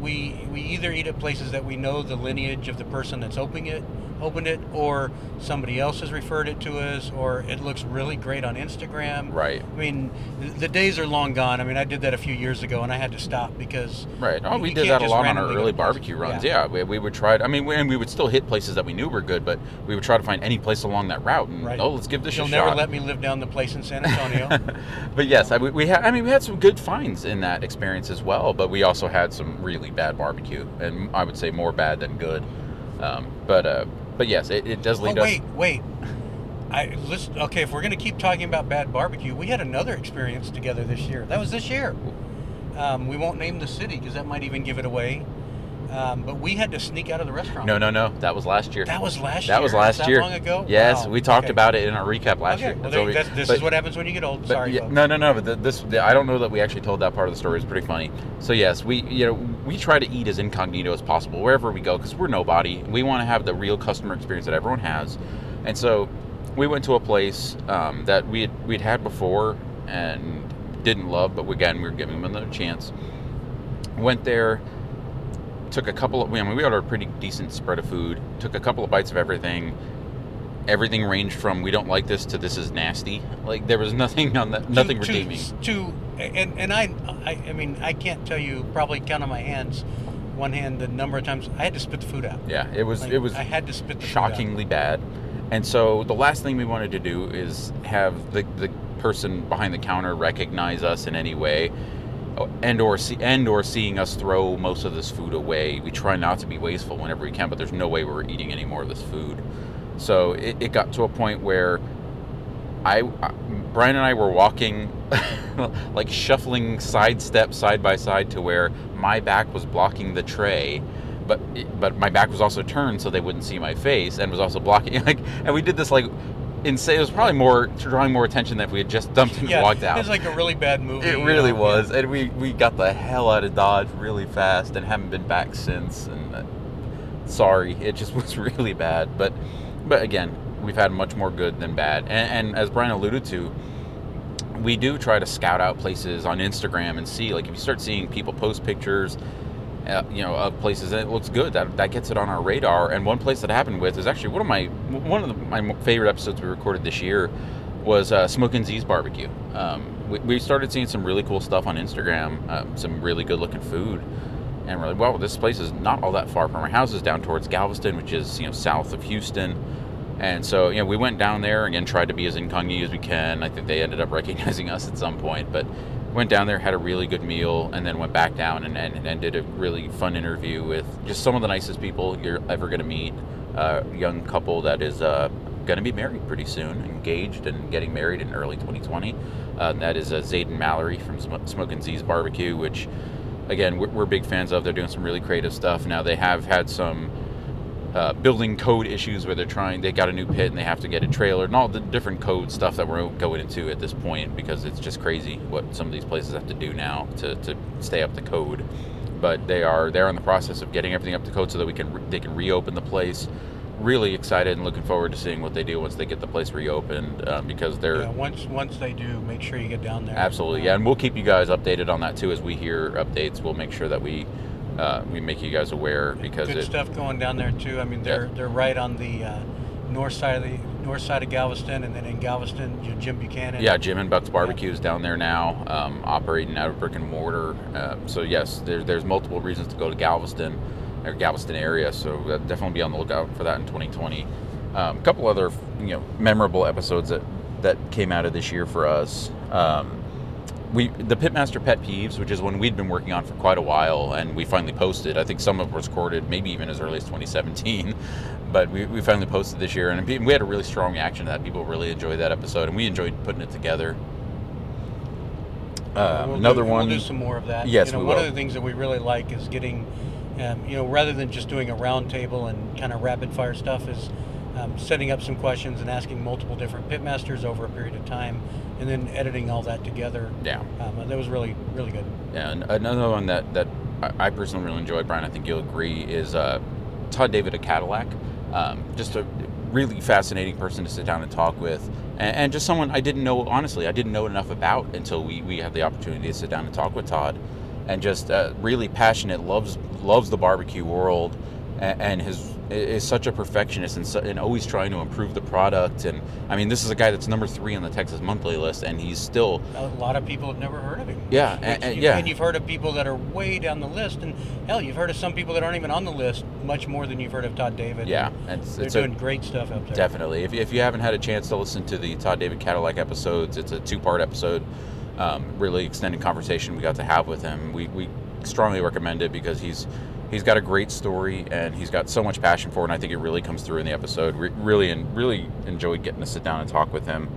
We we either eat at places that we know the lineage of the person that's opening it, opened it, or somebody else has referred it to us, or it looks really great on Instagram. Right, I mean, the days are long gone. I mean, I did that a few years ago, and I had to stop because right. Oh, You- we you did that a lot on our early barbecue runs. Yeah. Yeah, we, we would try. To, I mean, we, and we would still hit places that we knew were good, but we would try to find any place along that route and Right. oh, let's give this you'll a never let me live down the place in San Antonio. <laughs> but yes, I, we, we had. I mean, we had some good finds in that experience as well. But we also had some really bad barbecue, and I would say more bad than good. Um, but uh, but yes, it, it does oh lead us. wait, wait. I listen. Okay, if we're gonna keep talking about bad barbecue, we had another experience together this year. That was this year. Um, we won't name the city because that might even give it away. Um, but we had to sneak out of the restaurant. No, no, no. That was last year. That was last year. That was last that year. long ago. Yes, Wow. we talked Okay. about it in our recap last okay. year. Well, there, we- this but- is what happens when you get old. Sorry, yeah, no, no, no. But the, this, the, I don't know that we actually told that part of the story. It's pretty funny. So yes, we, you know, we try to eat as incognito as possible wherever we go because we're nobody. We want to have the real customer experience that everyone has, and so we went to a place um, that we had we'd had before and didn't love, but again, we were giving them another chance. Went there, took a couple of. I mean, we ordered a pretty decent spread of food. Took a couple of bites of everything. Everything ranged from we don't like this to this is nasty. Like there was nothing on that, nothing to, redeeming. To, and and I, I I mean I can't tell you probably count on my hands, one hand the number of times I had to spit the food out. Yeah, it was Like, it was I had to spit the shockingly bad. And so the last thing we wanted to do is have the, the person behind the counter recognize us in any way Oh, and or see and or seeing us throw most of this food away. We try not to be wasteful whenever we can, but there's no way we're eating any more of this food. So it, it got to a point where I, Brian and I were walking <laughs> like shuffling side step side by side to where my back was blocking the tray but but my back was also turned so they wouldn't see my face and was also blocking <laughs> like and we did this like insane it was probably more drawing more attention than if we had just dumped and Yeah, walked out It was like a really bad movie. it you really know, was yeah. and we we got the hell out of dodge really fast and haven't been back since and uh, sorry it just <laughs> was really bad but but again we've had much more good than bad and, and as brian alluded to we do try to scout out places on instagram and see like if you start seeing people post pictures uh, you know of places it looks good that that gets it on our radar and one place that happened with is actually one of my one of the, my favorite episodes we recorded this year was uh, Smokin' Z's barbecue. Um, we, we started seeing some really cool stuff on Instagram, um, some really good looking food, and we're like, well, this place is not all that far from our houses down towards Galveston, which is you know south of Houston. And so, you know, we went down there again, tried to be as incognito as we can. I think they ended up <laughs> recognizing us at some point, but went down there, had a really good meal, and then went back down and, and, and did a really fun interview with just some of the nicest people you're ever going to meet. Uh, a young couple that is uh, going to be married pretty soon, engaged and getting married in early 2020. Uh, that is uh, Zayden Mallory from Sm- Smoking Z's Barbecue, which, again, we're, we're big fans of. They're doing some really creative stuff. Now, they have had some uh, building code issues where they're trying, they got a new pit and they have to get a trailer and all the different code stuff that we're going into at this point because it's just crazy what some of these places have to do now to, to stay up to code. But they are they're in the process of getting everything up to code so that we can they can reopen the place. Really excited and looking forward to seeing what they do once they get the place reopened um, because they're Yeah, once once they do, make sure you get down there. Absolutely, yeah, and we'll keep you guys updated on that too as we hear updates. We'll make sure that we uh, we make you guys aware because Good it, stuff going down there too. I mean, they're they're right on the uh, north side of the north side of Galveston, and then in Galveston, you- Jim Buchanan. yeah, Jim and Buck's Barbecue is down there now, um, operating out of brick and mortar. Uh, so yes, there's there's multiple reasons to go to Galveston or Galveston area. So uh, definitely be on the lookout for that in 2020. Um, a couple other you know memorable episodes that that came out of this year for us. Um, we the Pitmaster Pet Peeves, which is one we'd been working on for quite a while, and we finally posted. I think some of it was recorded, maybe even as early as 2017, <laughs> but we, we finally posted this year, and we had a really strong reaction to that. People really enjoyed that episode, and we enjoyed putting it together. Uh, We'll another do, one. We'll do some more of that. Yes, you know, one will. of the things that we really like is getting, um, you know, rather than just doing a round table and kind of rapid fire stuff, is um, setting up some questions and asking multiple different pitmasters over a period of time, and then editing all that together. Yeah. Um, that was really really good. Yeah, and another one that, that I personally really enjoyed, Brian, I think you'll agree, is uh, Todd David of Cattleack. Um, just a really fascinating person to sit down and talk with, and, and just someone I didn't know, honestly, I didn't know enough about until we, we had the opportunity to sit down and talk with Todd. And just uh, really passionate, loves loves the barbecue world, and, and his is such a perfectionist and, so, and always trying to improve the product. And I mean, this is a guy that's number three on the Texas Monthly list, and he's still A lot of people have never heard of him. Yeah, Which and- and- you- yeah. And you've heard of people that are way down the list, and hell, you've heard of some people that aren't even on the list, much more than you've heard of Todd David. yeah, it's, they're it's a, doing great stuff up there. Definitely. If, if you haven't had a chance to listen to the Todd David Cattleack episodes, it's a two part episode. Um, really extended conversation we got to have with him. We, we strongly recommend it because he's he's got a great story and he's got so much passion for it. And I think it really comes through in the episode. Re- really and really enjoyed getting to sit down and talk with him.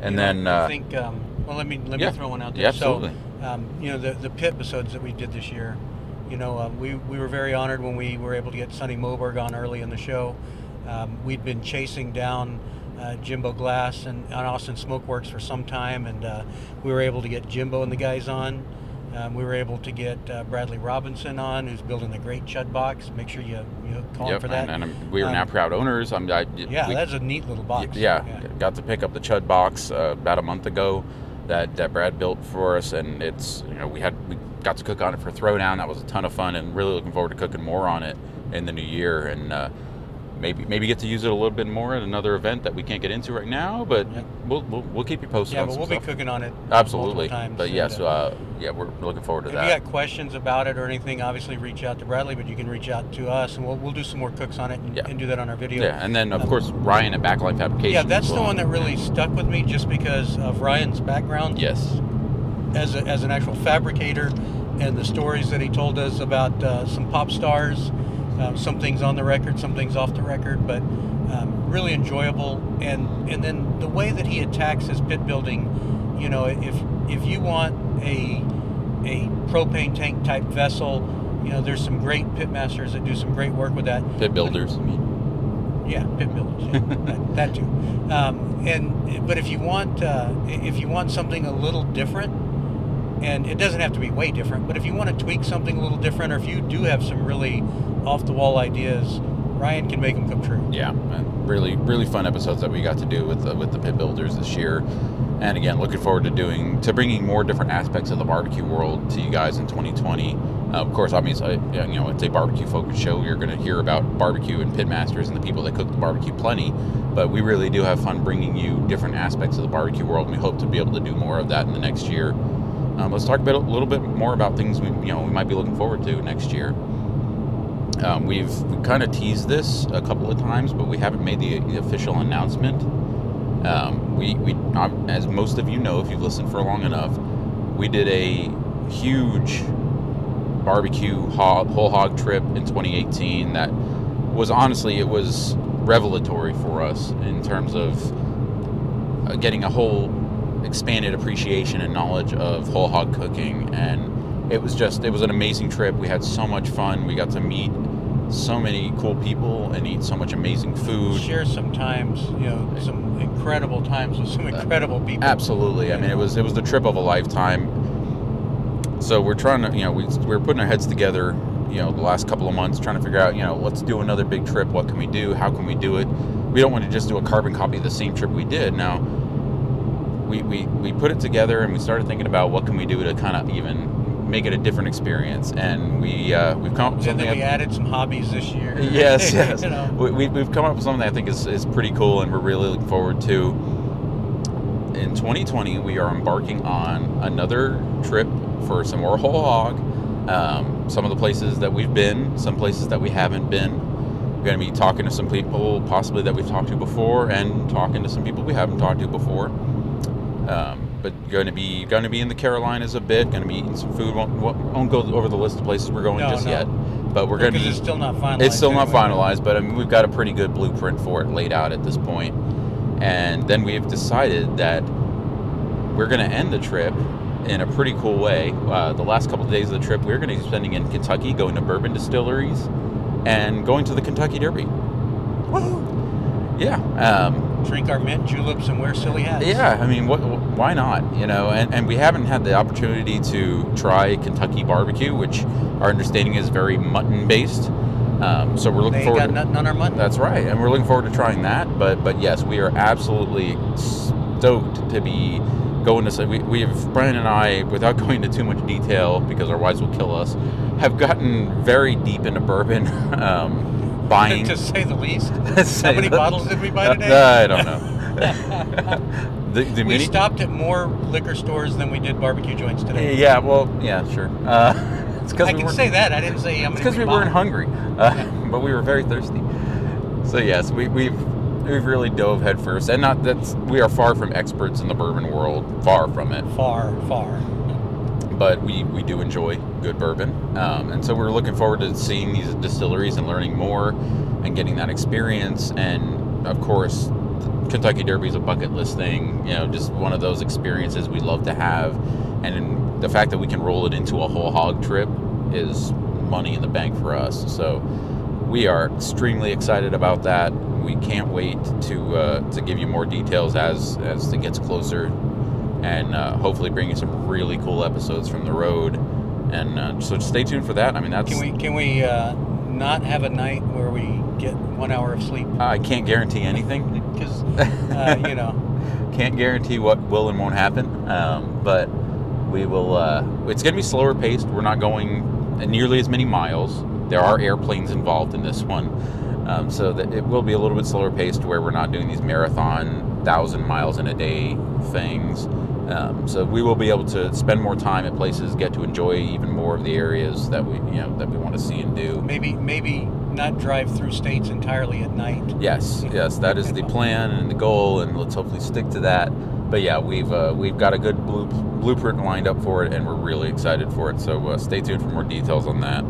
And You know, then I uh, think um, well, let me let yeah. me throw one out there. Yeah, absolutely. So, um, you know, the the pit episodes that we did this year, you know, um, we we were very honored when we were able to get Sonny Moberg on early in the show. Um, we'd been chasing down. Uh, Jimbo Glass and, and Austin Smokeworks for some time, and uh, we were able to get Jimbo and the guys on. Um, we were able to get uh, Bradley Robinson on, who's building the great Chud box. Make sure you you call him yep, for that. and, and we are Um, now proud owners. I'm, I, yeah, we- that's a neat little box. Yeah, got to pick up the Chud box uh, about a month ago that, that Brad built for us, and it's you know we had we got to cook on it for Throwdown. That was a ton of fun, and really looking forward to cooking more on it in the new year, and uh, maybe maybe get to use it a little bit more at another event that we can't get into right now. But Yep. we'll, we'll we'll keep you posted. Yeah, on but we'll be cooking on it absolutely. But yes, uh, uh, yeah, we're looking forward to If that. If you got questions about it or anything, obviously reach out to Bradley, but you can reach out to us, and we'll, we'll do some more cooks on it and, Yeah. and do that on our video. yeah, and then of Um, course Ryan at Backline Fabrication. Yeah, that's as the one that really stuck with me, just because of Ryan's background Yes. as a, as an actual fabricator, and the stories that he told us about uh, some pop stars, um, some things on the record, some things off the record, but um, really enjoyable. And and then the way that he attacks his pit building, you know, if if you want a a propane tank type vessel, you know, there's some great pit masters that do some great work with that. Pit builders. Mean, Yeah, pit builders. Yeah, <laughs> that, that too. Um, and but if you want uh, if you want something a little different, and it doesn't have to be way different, but if you want to tweak something a little different, or if you do have some really off the wall ideas, Ryan can make them come true. yeah, really, really fun episodes that we got to do with the, with the pit builders this year. And again, looking forward to doing to bringing more different aspects of the barbecue world to you guys in 2020. Uh, of course, obviously, you know, it's a barbecue focused show. You're going to hear about barbecue and pit masters and the people that cook the barbecue plenty. But we really do have fun bringing you different aspects of the barbecue world. And we hope to be able to do more of that in the next year. Um, let's talk a, bit, a little bit more about things we you know we might be looking forward to next year. Um, we've kind of teased this a couple of times, but we haven't made the, the official announcement. Um, we, we um, as most of you know, if you've listened for long enough, we did a huge barbecue hog, whole hog trip in 2018 that was honestly it was revelatory for us in terms of uh, getting a whole expanded appreciation and knowledge of whole hog cooking and it was just it was an amazing trip we had so much fun we got to meet so many cool people and eat so much amazing food Share some times, you know, some incredible times with some uh, incredible people. Absolutely. I mean, it was it was the trip of a lifetime. So we're trying to, you know, we we're putting our heads together, you know, the last couple of months, trying to figure out, you know, let's do another big trip. What can we do? How can we do it? We don't want to just do a carbon copy of the same trip we did. Now, we we we put it together and we started thinking about what can we do to kind of even make it a different experience. And we uh, we've come up with And something. then we added some hobbies this year. <laughs> yes, <laughs> yes. you know, we, we've come up with something I think is, is pretty cool and we're really looking forward to. In 2020, we are embarking on another trip for some more whole hog. Um, some of the places that we've been, some places that we haven't been. We're going to be talking to some people possibly that we've talked to before and talking to some people we haven't talked to before. Um, but going to be going to be in the Carolinas a bit. Going to be eating some food. Won't, won't, go over the list of places we're going No, just no. yet. But we're going to be it's still not finalized. it's still not finalized, but I mean, we've got a pretty good blueprint for it laid out at this point. And then we've decided that we're going to end the trip in a pretty cool way. Uh, the last couple of days of the trip, we're going to be spending in Kentucky, going to bourbon distilleries, and going to the Kentucky Derby. Woohoo! Yeah. Um, Drink our mint juleps and wear silly hats. yeah, I mean, what, why not? You know, and, and we haven't had the opportunity to try Kentucky barbecue, which our understanding is very mutton based. Um, so we're looking They forward. got to, nothing on our mutton. That's right, and we're looking forward to trying that. But but yes, we are absolutely stoked to be going to. We we have Brian and I, without <laughs> going into too much detail because our wives will kill us, have gotten very deep into bourbon. <laughs> Um, <laughs> buying to say the least. Say How many the- bottles did we buy today? Uh, I don't know. The, the we mini- stopped at more liquor stores than we did barbecue joints today. Yeah, well, yeah, sure. Uh, <laughs> it's because I we can say that. I didn't say how It's many. because we, bought. weren't hungry, uh, <laughs> but we were very thirsty. So yes, we, we've we've really dove headfirst, and not that's we are far from experts in the bourbon world, far from it. Far, far. But we, we do enjoy good bourbon, um, and so we're looking forward to seeing these distilleries and learning more, and getting that experience. And of course, Kentucky Derby is a bucket list thing. You know, just one of those experiences we love to have, and the fact that we can roll it into a whole hog trip is money in the bank for us. So we are extremely excited about that. We can't wait to uh, to give you more details as as it gets closer, and uh, hopefully bring you some really cool episodes from the road. And uh, so stay tuned for that. I mean, that's Can we can we uh, not have a night where we get one hour of sleep? I can't guarantee anything. Because <laughs> uh, you know, Can't guarantee what will and won't happen, um, but we will. Uh, it's going to be slower paced. We're not going nearly as many miles. There are airplanes involved in this one, um, so that it will be a little bit slower paced, where we're not doing these marathon thousand miles in a day things. Um, so we will be able to spend more time at places, get to enjoy even more of the areas that we, you know, that we want to see and do. maybe maybe not drive through states entirely at night. Yes, yes, that is the plan and the goal, and let's hopefully stick to that. But yeah, we've uh, we've got a good blue, blueprint lined up for it, and we're really excited for it. So uh, stay tuned for more details on that.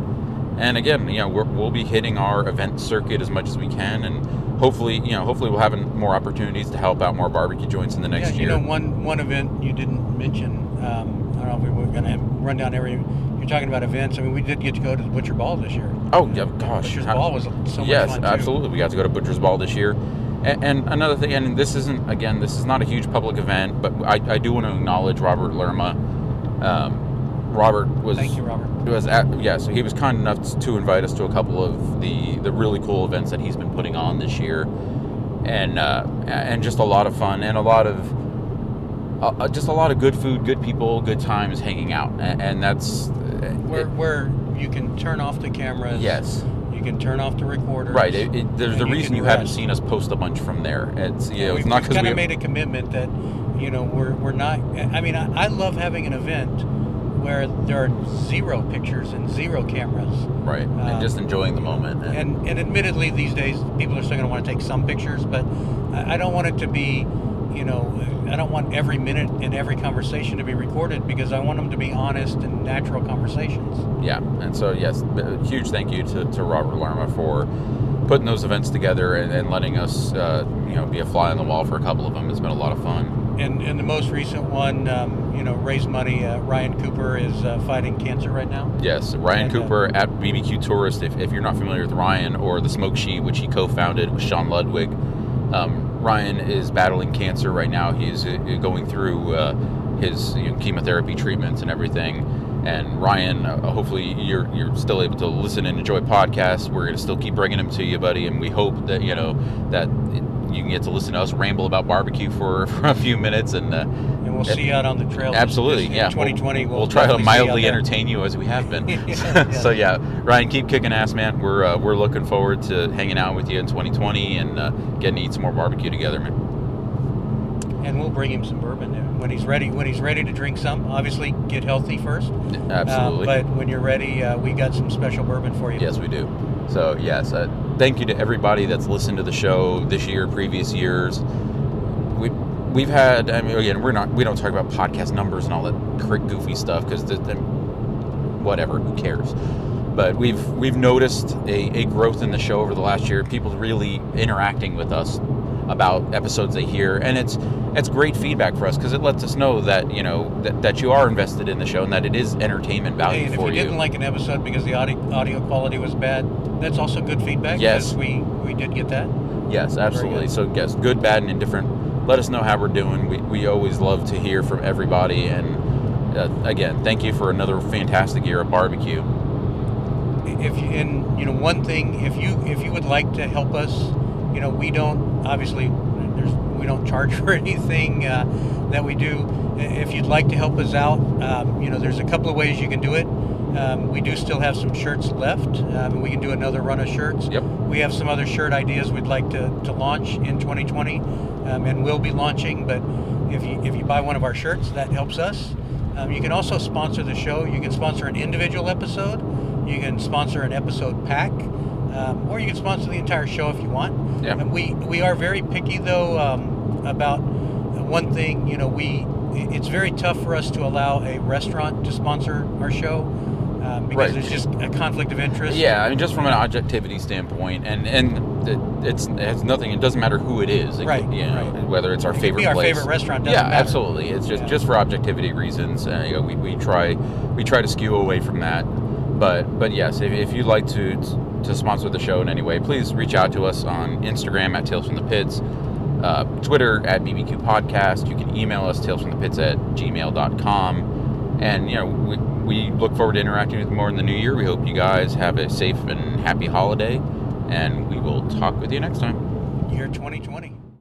And again, you know, we're, we'll be hitting our event circuit as much as we can, and hopefully, you know, hopefully we'll have more opportunities to help out more barbecue joints in the next yeah, year. you know, one one event you didn't mention. Um, I don't know if we were going to run down every. You're talking about events. I mean, we did get to go to the Butcher Ball this year. oh yeah, gosh, Butcher's how- Ball was so much yes, fun too. absolutely. We got to go to Butcher's Ball this year. And, and another thing, and this isn't again, this is not a huge public event, but I, I do want to acknowledge Robert Lerma. Um, Robert was Thank you, Robert. was at yeah, so he was kind enough to invite us to a couple of the the really cool events that he's been putting on this year, and uh, and just a lot of fun and a lot of uh, uh, just a lot of good food, good people, good times hanging out, and, and that's Where it- where you can turn off the cameras. yes. You can turn off the recorder. Right. It, it, there's you reason you haven't seen us post a bunch from there. It's you know, we've, it's not because kind of made a commitment that you know we're we're not. I mean, I, I love having an event where there are zero pictures and zero cameras. right um, and just enjoying the moment. And, And and admittedly, these days people are still going to want to take some pictures, but I, I don't want it to be, you know, I don't want every minute and every conversation to be recorded because I want them to be honest and natural conversations. Yeah, and so yes, huge thank you to, to Robert Lerma for putting those events together and, and letting us, uh, you know, be a fly on the wall for a couple of them. It's been a lot of fun. And, and the most recent one, um, you know, raise money. Uh, Ryan Cooper is uh, fighting cancer right now. Yes, Ryan And, uh, Cooper at BBQ Tourist. If, if you're not familiar with Ryan or the Smoke Sheet, which he co-founded with Sean Ludwig, um, Ryan is battling cancer right now. He's uh, going through uh, his you know, chemotherapy treatments and everything. And Ryan, uh, hopefully you're you're still able to listen and enjoy podcasts. We're gonna still keep bringing them to you, buddy. And we hope that you know that you can get to listen to us ramble about barbecue for, <laughs> for a few minutes and. Uh, we'll see you out on the trail. Absolutely, yeah. 2020, We'll, we'll, try to mildly entertain you as we have been. Yeah, <laughs> yeah. <laughs> so yeah, Ryan, keep kicking ass, man. We're uh, we're looking forward to hanging out with you in 2020 and uh, getting to eat some more barbecue together, man. And we'll bring him some bourbon there. when he's ready. When he's ready to drink some, obviously get healthy first. Uh, Absolutely. but when you're ready, uh, we got some special bourbon for you. Yes, we do. So yes, uh, thank you to everybody that's listened to the show this year, previous years. We we've had. I mean, again, we're not. We don't talk about podcast numbers and all that goofy stuff because whatever. Who cares? But we've we've noticed a, a growth in the show over the last year. People really interacting with us about episodes they hear, and it's it's great feedback for us because it lets us know that you know that, that you are invested in the show and that it is entertainment value Hey, and if for you didn't like an episode because the audio, audio quality was bad, that's also good feedback. Yes. we we did get that. Yes, absolutely. So yes, good, bad, and indifferent. Let us know how we're doing. We, we always love to hear from everybody. And uh, again, thank you for another fantastic year of barbecue. if you, and you know one thing if you if you would like to help us you know we don't obviously there's we don't charge <laughs> for anything uh, that we do if you'd like to help us out um, you know there's a couple of ways you can do it um, we do still have some shirts left um, and we can do another run of shirts Yep. we have some other shirt ideas we'd like to, to launch in 2020 um, and will be launching but if you if you buy one of our shirts that helps us. Um, you can also sponsor the show. You can sponsor an individual episode. You can sponsor an episode pack um, or you can sponsor the entire show if you want. Yeah. and we we are very picky though um, about one thing. You know we it's very tough for us to allow a restaurant to sponsor our show um, because Right. there's just a conflict of interest. Yeah, I mean, just from an objectivity standpoint, and and it, it's it has nothing. It doesn't matter who it is. It Right, could, you know, right. Whether it's our It favorite be our place. favorite restaurant, doesn't yeah, matter. absolutely. It's just Yeah. just for objectivity reasons. Uh, you know, we, we try we try to skew away from that. But but yes, if, if you'd like to to sponsor the show in any way, please reach out to us on Instagram at Tales from the Pits, uh, Twitter at BBQ Podcast. You can email us talesfromthepits at gmail.com. And you know we, we look forward to interacting with you more in the new year. We hope you guys have a safe and happy holiday, and we will talk with you next time. year 2020